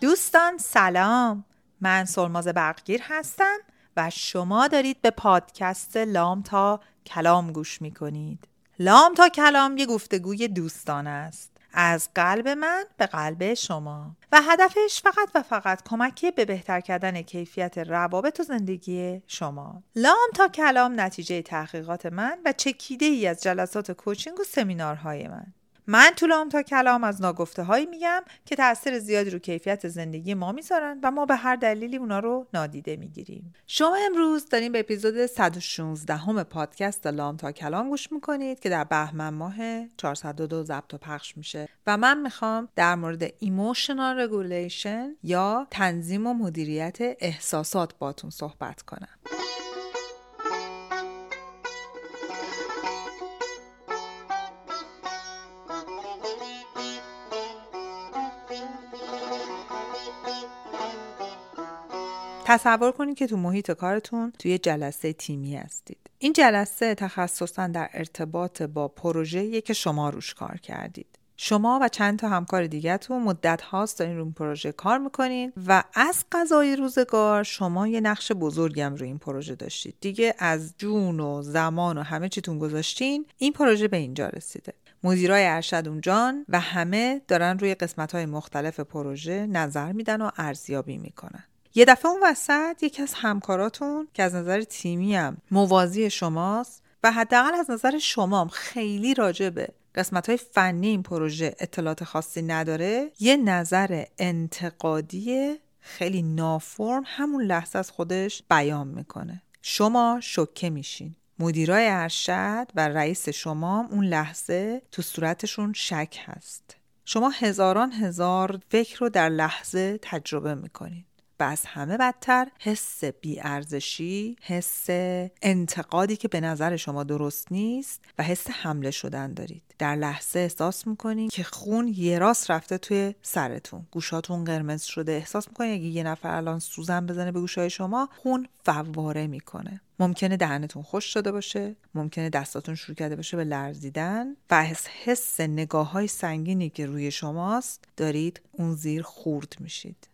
دوستان سلام. من سلماز برقگیر هستم و شما دارید به پادکست لام تا کلام گوش می کنید لام تا کلام یه گفتگوی دوستان است. از قلب من به قلب شما. و هدفش فقط و فقط کمکی به بهتر کردن کیفیت روابط و زندگی شما. لام تا کلام نتیجه تحقیقات من و چکیده ای از جلسات کوچینگ و سمینارهای من. من تو لام تا کلام از ناگفته هایی میگم که تاثیر زیادی رو کیفیت زندگی ما می‌ذارن و ما به هر دلیلی اونا رو نادیده می‌گیریم. شما امروز داریم به اپیزود 116 ام پادکست لام تا کلام گوش می‌کنید که در بهمن ماه 402 ضبط و پخش میشه و من می‌خوام در مورد emotional regulation یا تنظیم و مدیریت احساسات باتون صحبت کنم. تصور کنید که تو محیط کارتون توی جلسه تیمی هستید. این جلسه تخصصا در ارتباط با پروژه‌ای که شما روش کار کردید. شما و چند تا همکار دیگهتون مدت هاست دارین روی این پروژه کار می‌کنین و از قضای روزگار شما یه نقش بزرگم روی این پروژه داشتید دیگه از جون و زمان و همه چیتون گذاشتین این پروژه به اینجا رسیده مدیرای ارشد اونجان و همه دارن روی قسمت های مختلف پروژه نظر میدن و ارزیابی می‌کنن یه دفعه اون وسط یکی از همکاراتون که از نظر تیمی هم موازی شماست و حداقل از نظر شما خیلی راجبه. قسمت های فنی این پروژه اطلاعات خاصی نداره. یه نظر انتقادی خیلی نافرم همون لحظه از خودش بیان می‌کنه. شما شوکه میشین. مدیرای ارشد و رئیس شما اون لحظه تو صورتشون شک هست. شما هزاران هزار فکر رو در لحظه تجربه می‌کنید و از همه بدتر. حس بیارزشی حس انتقادی که به نظر شما درست نیست و حس حمله شدن دارید. در لحظه احساس می‌کنید که خون یه راست رفته توی سرتون. گوشاتون قرمز شده. احساس می‌کنید اگه یه نفر الان سوزن بزنه به گوشای شما خون فواره می‌کنه. ممکنه دهنتون خوش شده باشه. ممکنه دستاتون شروع کرده باشه به لرزیدن. و حس حس نگاه های سنگینی که روی شماست دارید اون زیر خورد میشید.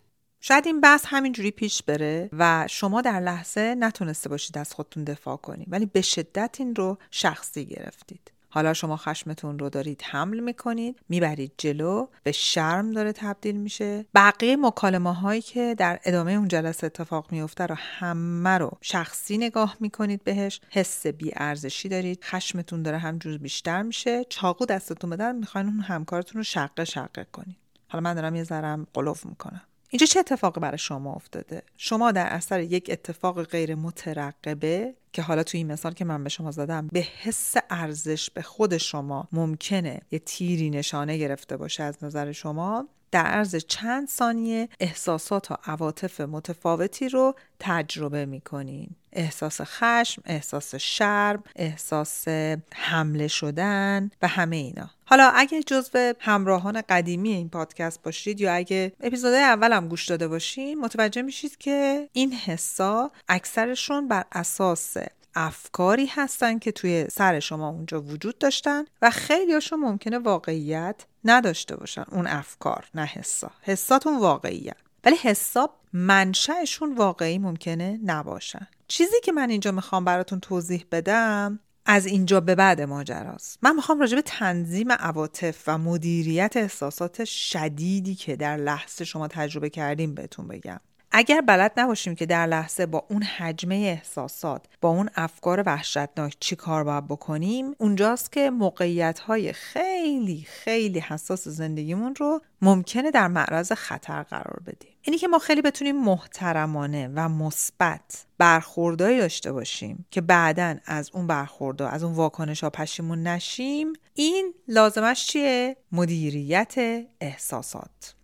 شاید این بحث همینجوری پیش بره و شما در لحظه نتونسته باشید از خودتون دفاع کنید ولی به شدت این رو شخصی گرفتید. حالا شما خشمتون رو دارید حمل می‌کنید می‌برید جلو به شرم داره تبدیل میشه. بقیه مکالمه هایی که در ادامه اون جلسه اتفاق میفته رو همه رو شخصی نگاه می‌کنید بهش حس بی ارزشی دارید خشمتون داره همجور بیشتر میشه چاقو دستتون بدن می‌خواین اون همکارتون رو شقه شقه کنید. حالا من دارم یه ذرم قلوف می‌کنم. اینجا چه اتفاقی برای شما افتاده؟ شما در اثر یک اتفاق غیر مترقبه که حالا توی این مثال که من به شما زدم به حس ارزش به خود شما ممکنه یه تیری نشانه گرفته باشه از نظر شما در عرض چند ثانیه احساسات و عواطف متفاوتی رو تجربه می‌کنین. احساس خشم، احساس شرم، احساس حمله شدن و همه اینا. حالا اگه جزو همراهان قدیمی این پادکست باشید یا اگه اپیزودهای اولم گوش داده باشین متوجه میشید که این حسا اکثرشون بر اساس افکاری هستن که توی سر شما اونجا وجود داشتن و خیلیاشون ممکنه واقعیت نداشته باشن اون افکار نه حسا. حساتون واقعیت ولی حساب منشأشون واقعی ممکنه نباشن. چیزی که من اینجا می‌خوام براتون توضیح بدم از اینجا به بعد ماجراست. من می‌خوام راجع به تنظیم عواطف و مدیریت احساسات شدیدی که در لحظه شما تجربه کردیم بهتون بگم. اگر بلد نباشیم که در لحظه با اون حجمه احساسات با اون افکار وحشتناک چی کار باید بکنیم اونجاست که موقعیت های خیلی خیلی حساس زندگیمون رو ممکنه در معرض خطر قرار بدیم. اینی که ما خیلی بتونیم محترمانه و مثبت برخوردهایی داشته باشیم که بعدا از اون برخوردها از اون واکنش ها پشیمون نشیم این لازمش چیه؟ مدیریت احساسات.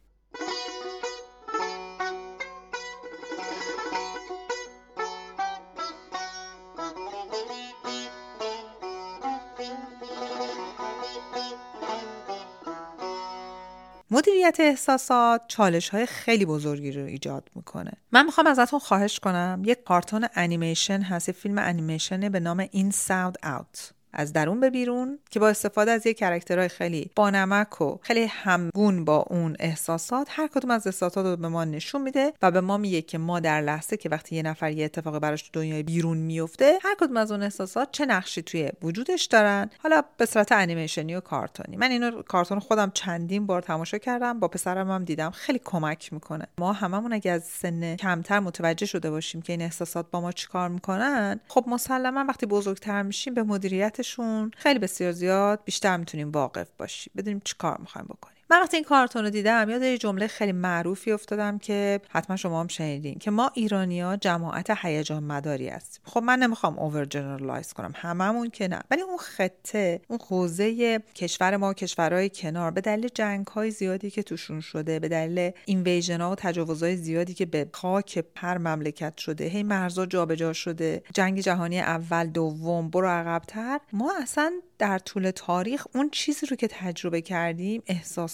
مدیریت احساسات چالش های خیلی بزرگی رو ایجاد می‌کنه. من می‌خوام ازتون خواهش کنم یک کارتون انیمیشن هست فیلم انیمیشنه به نام Inside Out از درون به بیرون که با استفاده از یک character های خیلی بانمک و خیلی همگون با اون احساسات هر کدوم از احساسات رو به ما نشون میده و به ما میگه که ما در لحظه که وقتی یه نفر یه اتفاق براش تو دنیای بیرون میفته هر کدوم از اون احساسات چه نقشی توی وجودش دارن؟ حالا به صورت انیمیشنی و کارتونی. من اینو کارتون خودم چندین بار تماشا کردم با پسرم هم دیدم. خیلی کمک می‌کنه. ما هممون اگه از سن کمتر متوجه شده باشیم که این احساسات با ما چیکار می‌کنن خب مسلما وقتی بزرگتر میشیم به مدیریتشون خیلی بسیار زیاد. بیشتر می‌تونیم واقف باشیم. بدونیم چیکار می‌خوایم بکنیم. من وقتی این کارتون رو دیدم یاد یه جمله خیلی معروفی افتادم که حتما شما هم شنیدین که ما ایرانیا جماعت هیجان مداری هستیم. خب من نمی‌خوام overgeneralize کنم هممون که نه. ولی اون خطه اون حوزه کشور ما و کشورهای کنار به دلیل جنگ های زیادی که توشون شده به دلیل invasion ها و تجاوزهای زیادی که به خاک پر مملکت شده هی مرزا جابجا شده جنگ جهانی اول دوم برو عقبتر ما اصلا در طول تاریخ اون چیزی رو که تجربه کردیم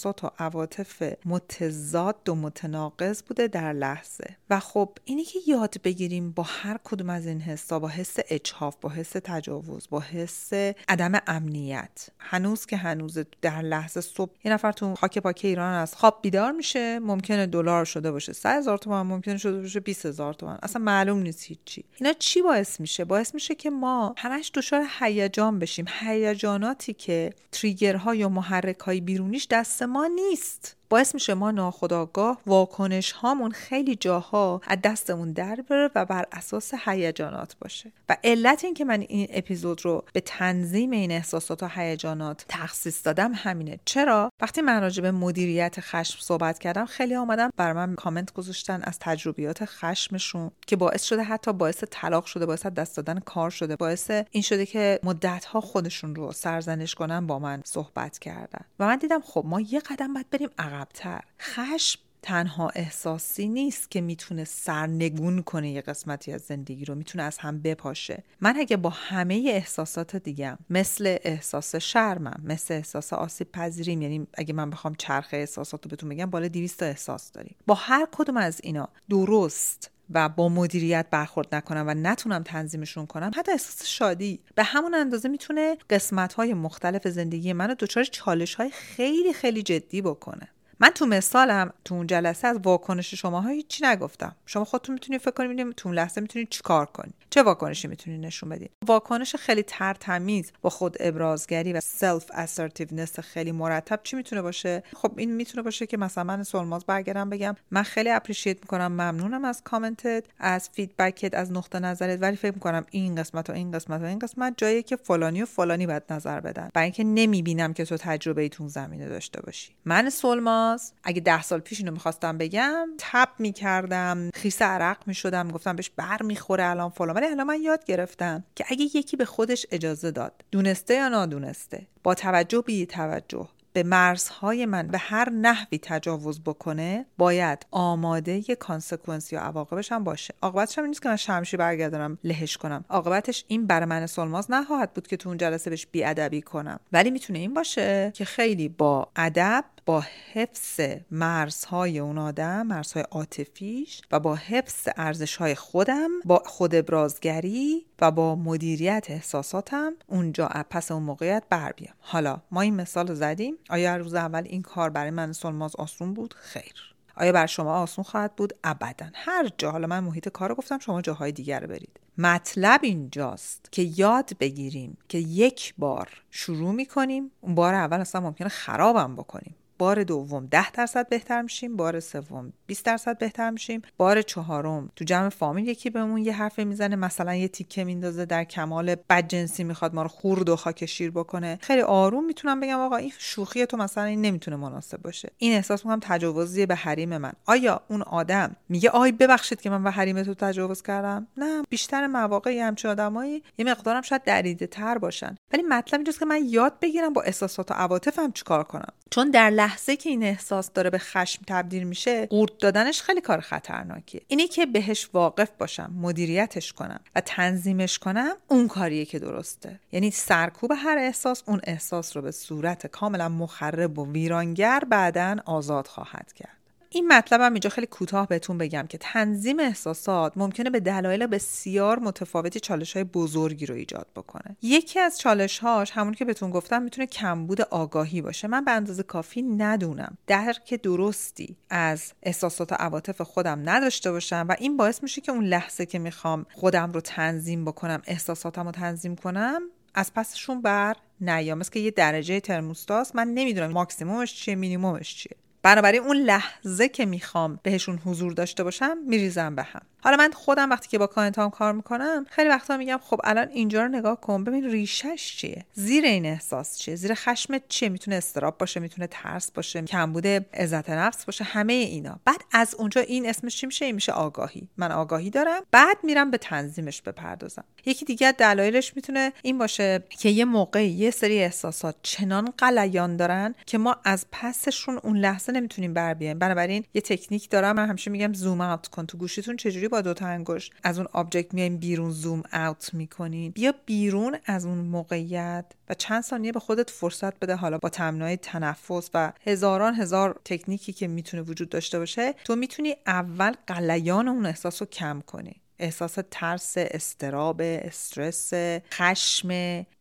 احساسات و عواطف متضاد و متناقض بوده در لحظه. و خب اینی که یاد بگیریم با هر کدوم از این حسا با حس اجحاف با حس تجاوز با حس عدم امنیت. هنوز که هنوز در لحظه صبح یه نفر تو خاک پاک ایران از خواب بیدار میشه ممکنه دلار شده باشه 100 هزار تومان ممکنه شده باشه 20 هزار تومان. اصلا معلوم نیست هیچی. اینا چی باعث میشه؟ باعث میشه که ما همش دچار هیجان بشیم. هیجاناتی که تریگرها یا محرک های بیرونیش دست نیست باعث میشه ما ناخداگاه واکنش هامون خیلی جاها از دستمون در بره و بر اساس هیجانات باشه. و علت این که من این اپیزود رو به تنظیم این احساسات و هیجانات تخصیص دادم همینه. چرا؟ وقتی من راجع به مدیریت خشم صحبت کردم خیلی آمدم بر من کامنت گذاشتن از تجربیات خشمشون که باعث شده حتی باعث طلاق شده باعث دست دادن کار شده باعث این شده که مدت ها خودشون رو سرزنش کنن با من صحبت کردن. و من دیدم خب ما یه قدم باید بریم عقبتر. خشم تنها احساسی نیست که می‌تونه سرنگون کنه یه قسمتی از زندگی رو می‌تونه از هم بپاشه. من اگه با همه احساسات دیگم مثل احساس شرمم مثل احساس آسیب پذیریم یعنی اگه من بخوام چرخه احساسات رو بهتون بگم بالا 200 احساس داریم. با هر کدوم از اینا درست و با مدیریت برخورد نکنم و نتونم تنظیمشون کنم حتی احساس شادی به همون اندازه می‌تونه قسمت های مختلف زندگی منو دچار چالش های خیلی خیلی جدی بکنه. من تو مثالم تو اون جلسه از واکنش شماها هیچی نگفتم. شما خودتون می‌تونید فکر کنید تو اون لحظه می‌تونید چیکار کنید چه واکنشی می‌تونید نشون بدید واکنش خیلی ترتمیز با خود ابرازگری و self assertiveness خیلی مرتب چی می‌تونه باشه؟ خب این می‌تونه باشه که مثلا من سلماز برگردم بگم من خیلی appreciate می‌کنم ممنونم از کامنتت از feedback ت از نقطه نظرت ولی فکر می‌کنم این قسمت و این قسمت و این قسمت جایی که فلانی و فلانی باید نظر بدن. برای اینکه نمی‌بینم که تو تجربه ایتون زمینه داشته باشی. من سلماز اگه ده سال پیش اینو می‌خواستم بگم تب می‌کردم خیس عرق می‌شدم گفتم بهش بر می‌خوره الان فلان. ولی الان من یاد گرفتم که اگه یکی به خودش اجازه داد دونسته یا نادونسته با توجه بی توجه به مرزهای من به هر نحوی تجاوز بکنه باید آماده یه consequence یا عواقبش هم باشه. عاقبتش هم نیست که من شمشیر برگردم لهش کنم. عاقبتش این برای من سلماز نخواهد بود که تو اون جلسه بهش بیادبی کنم. ولی می‌تونه این باشه که خیلی با ادب با حفظ مرزهای اون آدم مرزهای عاطفیش و با حفظ ارزشهای خودم با خود ابرازگری و با مدیریت احساساتم اونجا پس اون موقعیت بر بیام. حالا ما این مثال رو زدیم. آیا روز اول این کار برای من سلماز آسون بود؟ خیر. آیا بر شما آسون خواهد بود؟ ابدا. هر جا. حالا من محیط کار رو گفتم شما جاهای دیگر رو برید. مطلب اینجاست که یاد بگیریم که یک بار شروع می‌کنیم. اون بار اول اصلا ممکنه خرابم بکنیم. بار دوم 10 درصد بهتر میشیم بار سوم 20 درصد بهتر میشیم. بار چهارم تو جمع فامیل یکی بهمون یه حرف می‌زنه مثلا یه تیکه میندازه در کمال بدجنسی می‌خواد ما رو خورد و خاک شیر بکنه. خیلی آروم می‌تونم بگم آقا این شوخی تو مثلا این نمی‌تونه مناسب باشه. این احساس می‌کنم تجاوزی به حریم من. آیا اون آدم میگه آی ببخشید که من به حریم تو تجاوز کردم؟ نه بیشتر مواقع همچین آدمایی یه مقدارم شاید دریده تر باشن. ولی مطلب اینجاست که من یاد بگیرم با احساسات و عواطفم چیکار کنم؟ چون در لحظه که این احساس داره به خشم تبدیل میشه قورت دادنش خیلی کار خطرناکیه. اینی که بهش واقف باشم مدیریتش کنم و تنظیمش کنم اون کاریه که درسته. یعنی سرکوب هر احساس اون احساس رو به صورت کاملا مخرب و ویرانگر بعدا آزاد خواهد کرد. این مطلبم اینجا خیلی کوتاه بهتون بگم که تنظیم احساسات ممکنه به دلایل بسیار متفاوتی چالش های بزرگی رو ایجاد بکنه. یکی از چالش هاش همون که بهتون گفتم می‌تونه کمبود آگاهی باشه. من به اندازه کافی ندونم درک درستی از احساسات و عواطف خودم نداشته باشم و این باعث میشه که اون لحظه که می‌خوام خودم رو تنظیم بکنم احساساتم رو تنظیم کنم از پسشون بر نیام. مثل که یه درجه ترموستاست. من نمی‌دونم ماکسیمومش چیه مینیمومش چیه. بنابراین اون لحظه که می‌خوام بهشون حضور داشته باشم میریزم به هم. حالا من خودم وقتی که با client ام کار می‌کنم خیلی وقتا میگم خب الان اینجا رو نگاه کن ببین ریشه‌ش چیه؟ زیر این احساس چیه؟ زیر خشم چیه؟ می‌تونه اضطراب باشه می‌تونه ترس باشه کمبود عزت نفس باشه همه اینا. بعد از اونجا این اسمش چی میشه؟ این میشه آگاهی. من آگاهی دارم. بعد میرم به تنظیمش بپردازم. یکی دیگه دلایلش می‌تونه این باشه که یه موقعی یه سری احساسات چنان غلیان دارن که ما از پسشون اون لحظه نمی‌تونیم بر بیایم. بنابراین یه تکنیک دارم. من همیشه میگم zoom out کن. تو گوشیتون چجوری با دو تا انگشت از اون object میایم بیرون zoom out می‌کنین بیا بیرون از اون موقعیت و چند ثانیه به خودت فرصت بده حالا با تمرینای تنفس و هزاران هزار تکنیکی که می‌تونه وجود داشته باشه تو می‌تونی اول غلیان اون احساس رو کم کنی. احساس ترس اضطراب استرس خشم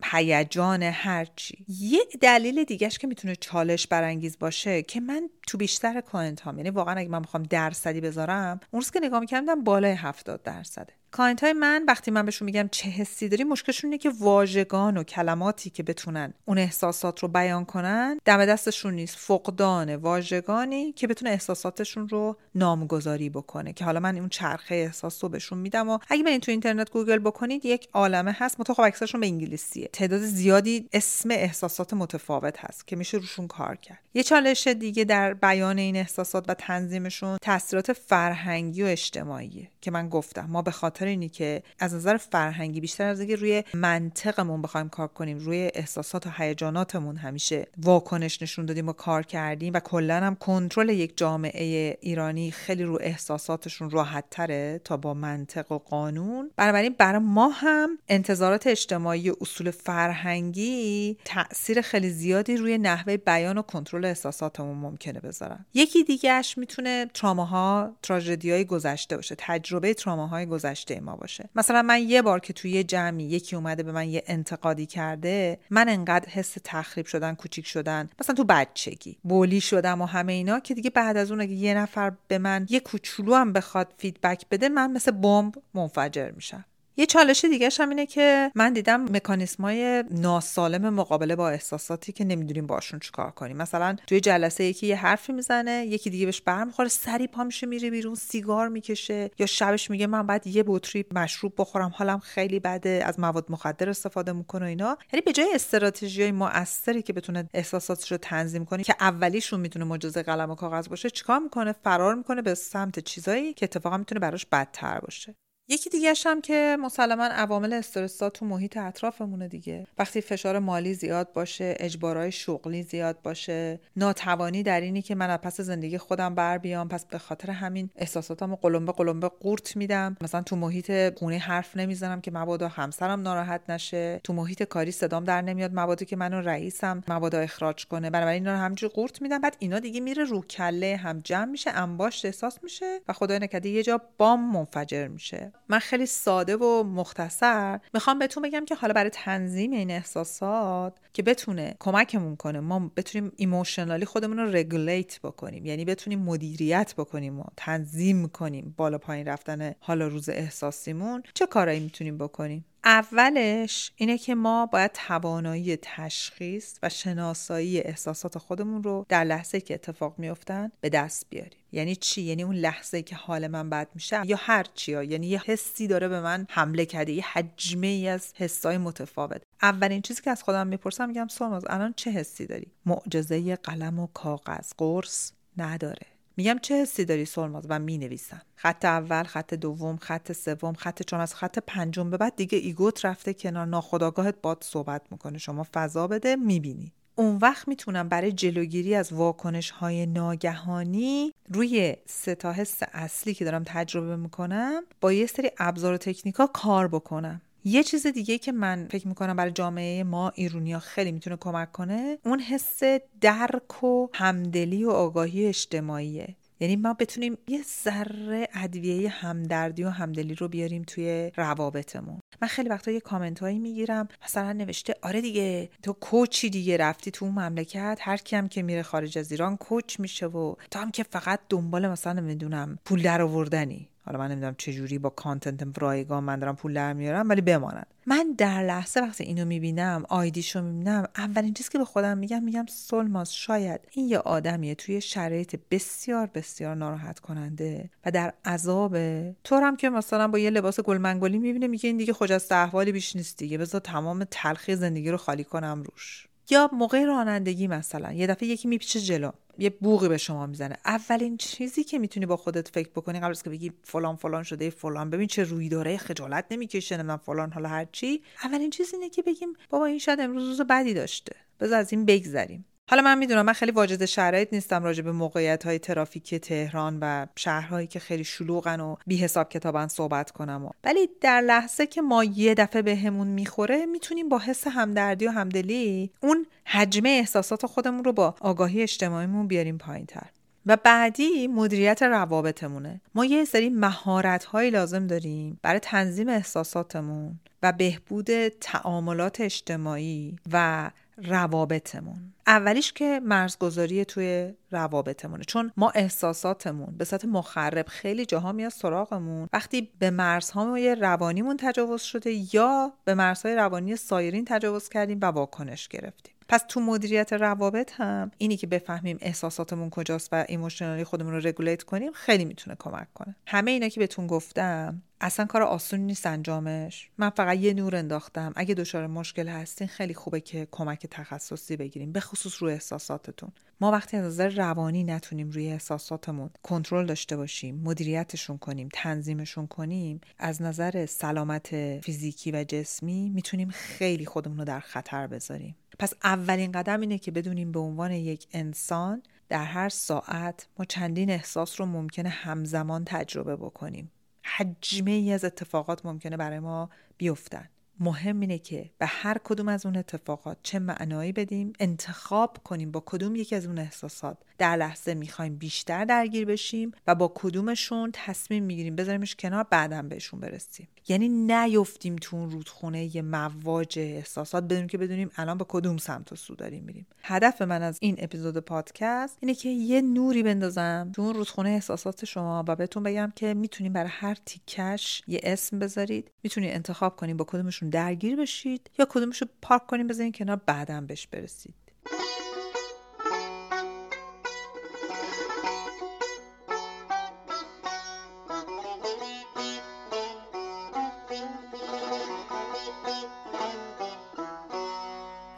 هیجان هرچی یه دلیل دیگهش که می‌تونه چالش برانگیز باشه که من تو بیشتر client هام یعنی واقعا اگه من می‌خوام درصدی بذارم اون روز که نگاه می‌کردم بالای 70 درصده. client های من وقتی من بهشون میگم چه حسی داری مشکلشون اینه که واژگان و کلماتی که بتونن اون احساسات رو بیان کنن دم دستشون نیست. فقدان واژگانی که بتونه احساساتشون رو نامگذاری بکنه که حالا من اون چرخه احساس رو بهشون میدم و اگه من تو اینترنت گوگل بکنید یک عالمه هست. متخب اکثرشون به انگلیسیه. تعداد زیادی اسم احساسات متفاوت هست که میشه روشون کار کرد. یه چالش دیگه در بیان این احساسات و تنظیمشون تاثیرات فرهنگی و اجتماعیه که من گفتم. ما به خاطر اینی که از نظر فرهنگی بیشتر از اینکه روی منطقمون بخوایم کار کنیم روی احساسات و هیجاناتمون همیشه واکنش نشون دادیم و کار کردیم و کلا هم کنترل یک جامعه ایرانی خیلی رو احساساتشون راحت تره تا با منطق و قانون. بنابراین برای ما هم انتظارات اجتماعی و اصول فرهنگی تاثیر خیلی زیادی روی نحوه بیان و کنترل احساساتمون ممکنه بذارن. یکی دیگهش می‌تونه تراماها تراژدی های گذشته باشه تجربه تراماهای گذشته. ما باشه. مثلا من یه بار که توی یه جمعی یکی اومده به من یه انتقادی کرده من انقدر حس تخریب شدن کوچیک شدن مثلا تو بچگی بولی شدم و همه اینا که دیگه بعد از اون اگه یه نفر به من یه کوچولو هم بخواد فیدبک بده من مثل بمب منفجر میشم. یه چالش دیگه هم اینه که من دیدم مکانیسمای ناسالم مقابله با احساساتی که نمی‌دونیم باشون چیکار کنیم. مثلا توی جلسه یکی یه حرفی می‌زنه یکی دیگه بهش برمیخوره سری پا میشه میره بیرون سیگار می‌کشه یا شبش میگه من بعد یه بطری مشروب بخورم حالم خیلی بده از مواد مخدر استفاده می‌کنه اینا. یعنی به جای استراتژی های مؤثری که بتونه احساساتش رو تنظیم کنه که اولیشون می‌تونه معجزه قلم و کاغذ باشه چیکار می‌کنه؟ فرار می‌کنه به سمت چیزایی که اتفاقا می‌تونه براش بدتر باشه. یکی دیگه هم که مسلما عوامل استرسا تو محیط اطرافمونه دیگه. وقتی فشار مالی زیاد باشه اجبارهای شغلی زیاد باشه ناتوانی در اینی که من از پس زندگی خودم بر بیام پس به خاطر همین احساساتمو قلمبه قلمبه قورت میدم. مثلا تو محیط خونه حرف نمی‌زنم که مبادا همسرم ناراحت نشه. تو محیط کاری صدام در نمیاد مبادا که منو رئیسم مبادا اخراج کنه. بنابراین اینا رو همینجوری قورت میدم. بعد اینا دیگه میره رو کله هم جمع میشه انباشت احساس میشه و خدای نکرده یه جا بام منفجر میشه. من خیلی ساده و مختصر می‌خوام بهتون بگم که حالا برای تنظیم این احساسات که بتونه کمکمون کنه ما بتونیم ایموشنالی خودمون رو رگولیت بکنیم یعنی بتونیم مدیریت بکنیم و تنظیم کنیم بالا پایین رفتن حالا روز احساسیمون چه کارایی می‌تونیم بکنیم؟ اولش اینه که ما باید توانایی تشخیص و شناسایی احساسات خودمون رو در لحظه که اتفاق میفتن به دست بیاریم. یعنی چی؟ یعنی اون لحظه که حال من بد میشه یا هر چی یعنی یه حسی داره به من حمله کرده یه حجمه ای از حسای متفاوت. اولین چیزی که از خودم می‌پرسم میگم سرماز الان چه حسی داری؟ معجزه قلم و کاغذ. قرص نداره. میگم چه حسی داری سرماز و می نویسم خط اول خط دوم خط سوم خط چون از خط پنجم به بعد دیگه ایگوت رفته کنار ناخداگاهت باد صحبت می‌کنه. شما فضا بده می‌بینی. اون وقت می‌تونم برای جلوگیری از واکنش های ناگهانی روی سه تا حس اصلی که دارم تجربه می‌کنم با یه سری ابزار و تکنیکا کار بکنم. یه چیز دیگه که من فکر می‌کنم برای جامعه ما ایرونیا خیلی می‌تونه کمک کنه اون حس درک و همدلی و آگاهی اجتماعیه. یعنی ما بتونیم یه ذره ادویه همدردی و همدلی رو بیاریم توی روابطمون. من خیلی وقتا یه کامنت هایی می‌گیرم مثلا نوشته آره دیگه تو کوچی دیگه رفتی تو اون مملکت هر کیم که میره خارج از ایران کوچ میشه و تو هم که فقط دنبال مثلا نمی‌دونم پول در آوردنی حالا من نمی‌دونم چه جوری با کانتنت رایگان من دارم پول در میارم ولی بماند من در لحظه وقتی اینو می‌بینم آیدیشو می‌بینم اولین چیزی که به خودم میگم میگم سلماز شاید این یه آدمیه توی شرایط بسیار بسیار ناراحت کننده و در عذاب تو هم که مثلا با یه لباس گلمنگلی می‌بینه میگه این دیگه خجست احوالی بیش نیست دیگه بذار تمام تلخی زندگی رو خالی کنم روش. یا موقع رانندگی مثلا یه دفعه یکی میپیچه جلو یه بوقی به شما می‌زنه. اولین چیزی که می‌تونی با خودت فکر بکنی قبل از که بگی فلان فلان شده فلان ببین چه روی داره خجالت نمی‌کشه نمی‌دونم فلان حالا هر چی. اولین چیز اینه که بگیم بابا این شاید امروز روز بدی داشته. بذار از این بگذریم. حالا من می‌دونم من خیلی واجد شرایط نیستم راجع به موقعیت های ترافیکی تهران و شهرهایی که خیلی شلوغن و بی حساب کتابن صحبت کنم. ولی در لحظه که ما یه دفعه بهمون به می‌خوره می‌تونیم با حس همدردی و همدلی اون حجمه احساسات خودمون رو با آگاهی اجتماعیمون بیاریم پایین تر. و بعدی مدیریت روابطمونه ما یه سری مهارت هایی لازم داریم برای تنظیم احساساتمون و بهبود تعاملات اجتماعی و روابطمون. اولیش که مرزگذاری توی روابطمونه چون ما احساساتمون به صورت مخرب خیلی جاها میاد سراغمون. وقتی به مرزهای روانیمون تجاوز شده یا به مرزهای روانی سایرین تجاوز کردیم و واکنش گرفتیم. پس تو مدیریت روابط هم اینی که بفهمیم احساساتمون کجاست و ایموشنالی خودمون رو رگولیت کنیم خیلی می‌تونه کمک کنه. همه اینا که بهتون گفتم اصلا کار آسونی نیست انجامش. من فقط یه نور انداختم. اگه دچار مشکل هستین خیلی خوبه که کمک تخصصی بگیریم به خصوص روی احساساتتون. ما وقتی از نظر روانی نتونیم روی احساساتمون کنترل داشته باشیم مدیریتشون کنیم تنظیمشون کنیم از نظر سلامت فیزیکی و جسمی می‌تونیم خیلی خودمون رو در خطر بذاریم. پس اولین قدم اینه که بدونیم به عنوان یک انسان در هر ساعت ما چندین احساس رو ممکنه همزمان تجربه بکنیم. حجمه ای از اتفاقات ممکنه برای ما بیفتن مهم اینه که به هر کدوم از اون اتفاقات چه معنایی بدیم انتخاب کنیم با کدوم یکی از اون احساسات. در لحظه می‌خوایم بیشتر درگیر بشیم و با کدومشون تصمیم می‌گیریم بذاریمش کنار بعدم بهشون برسیم. یعنی نیفتیم تو اون رودخونه یه مواج احساسات بدونیم که بدونیم الان به کدوم سمت و سو داریم میریم. هدف من از این اپیزود پادکست اینه که یه نوری بندازم تو اون رودخونه احساسات شما و بهتون بگم که می‌تونیم برای هر تیکش یه اسم بذارید می‌تونید انتخاب کنیم با کدومشون درگیر بشید یا کدومشو پارک کنیم بذارین کنار بعدم بهش برسید.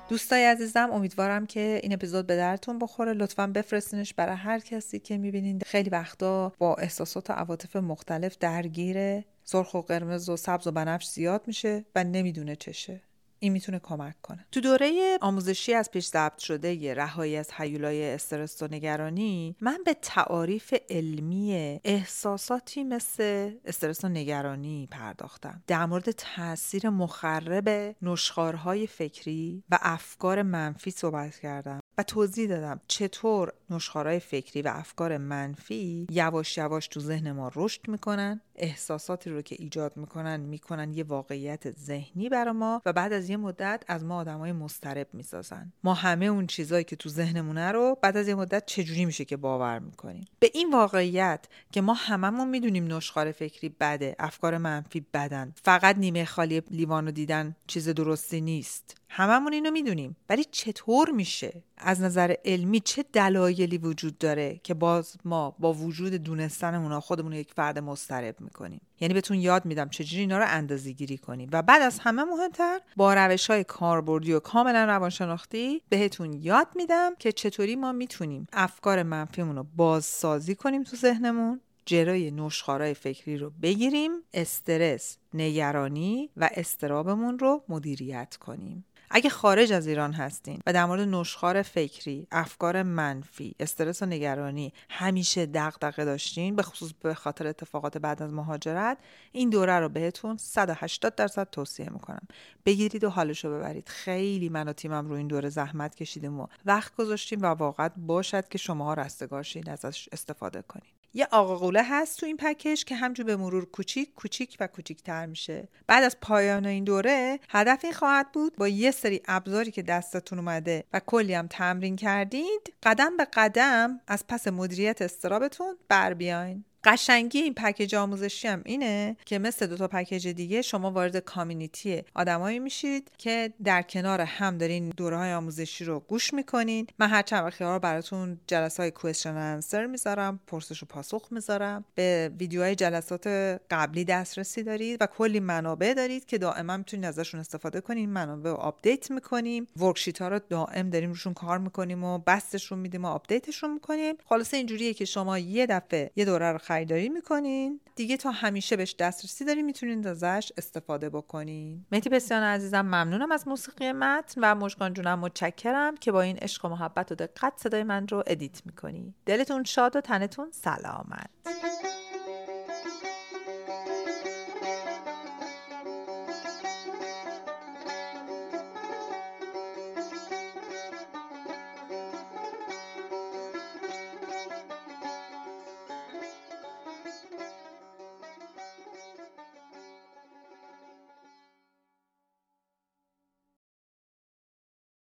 دوستای عزیزم امیدوارم که این اپیزود به درتون بخوره. لطفا بفرستینش برای هر کسی که می‌بینید خیلی وقتا با احساسات و عواطف مختلف درگیره. سرخ و قرمز و سبز و بنفش زیاد میشه و نمی‌دونه چشه این می‌تونه کمک کنه. تو دوره آموزشی از پیش ضبط شده رهایی از حیولای استرس و نگرانی من به تعاریف علمی احساساتی مثل استرس و نگرانی پرداختم. در مورد تاثیر مخرب نشخارهای فکری و افکار منفی صحبت کردم. و توضیح دادم چطور نشخارهای فکری و افکار منفی یواش یواش تو ذهن ما رشد می‌کنن احساساتی رو که ایجاد می‌کنن می‌کنن یه واقعیت ذهنی برا ما و بعد از یه مدت از ما آدمای مسترب می‌سازن. ما همه اون چیزایی که تو ذهنمونه رو بعد از یه مدت چجوری میشه که باور می‌کنیم؟ به این واقعیت که ما هممون می‌دونیم نشخار فکری بده افکار منفی بدن فقط نیمه خالی لیوانو دیدن چیز درستی نیست. هممون اینو می‌دونیم. ولی چطور میشه؟ از نظر علمی چه دلایلی وجود داره که باز ما با وجود دونستنمون خودمون یک فرد مسترب می‌کنیم؟ یعنی بهتون یاد میدم چجوری اینا رو اندازه گیری کنیم. و بعد از همه مهمتر با روش های کاربردی و کاملا روانشناختی بهتون یاد میدم که چطوری ما می‌تونیم افکار منفیمون رو بازسازی کنیم تو ذهنمون جلوی نشخارای فکری رو بگیریم استرس نگرانی و استرابمون رو مدیریت کنیم. اگه خارج از ایران هستین و در مورد نشخار فکری افکار منفی استرس و نگرانی همیشه دغدغه داشتین به خصوص به خاطر اتفاقات بعد از مهاجرت این دوره رو بهتون 180 درصد توصیه می‌کنم. بگیرید و حالش رو ببرید. خیلی من و تیمم رو این دوره زحمت کشیدیم و وقت گذاشتیم و واقعا باشد که شما رستگارشین ازش استفاده کنید یه آقاقوله هست تو این پکیج که همجور به مرور کوچیک کوچیک و کوچیکتر میشه. بعد از پایان این دوره هدف این خواهد بود با یه سری ابزاری که دستتون اومده و کلی هم تمرین کردید قدم به قدم از پس مدیریت اضطرابتون بر بیاین. قشنگی این پکیج آموزشی هم اینه که مثل دو تا پکیج دیگه شما وارد community آدمایی میشید که در کنار هم دارین دوره های آموزشی رو گوش می‌کنین. من هر چند وقتی براتون جلسه های question answer می‌ذارم پرسش و پاسخ می‌ذارم. به ویدیوهای جلسات قبلی دسترسی دارید و کلی منابع دارید که دائما می‌تونید ازشون استفاده کنین منابع رو آپدیت می‌کنیم. worksheet ها رو دائم داریم روشون کار می‌کنیم و بسطشون میدیم و آپدیتشون می‌کنیم. خلاصه اینجوریه که شما یه دفعه یه دوره رو خریداری می‌کنین. دیگه تا همیشه بهش دسترسی دارین می‌تونین ازش استفاده بکنین. مهدی بسیار عزیزم ممنونم از موسیقی متن و مشکان جونم متشکرم که با این عشق و محبت و دقت صدای من رو ادیت می‌کنی. دلتون شاد و تنتون سلامت.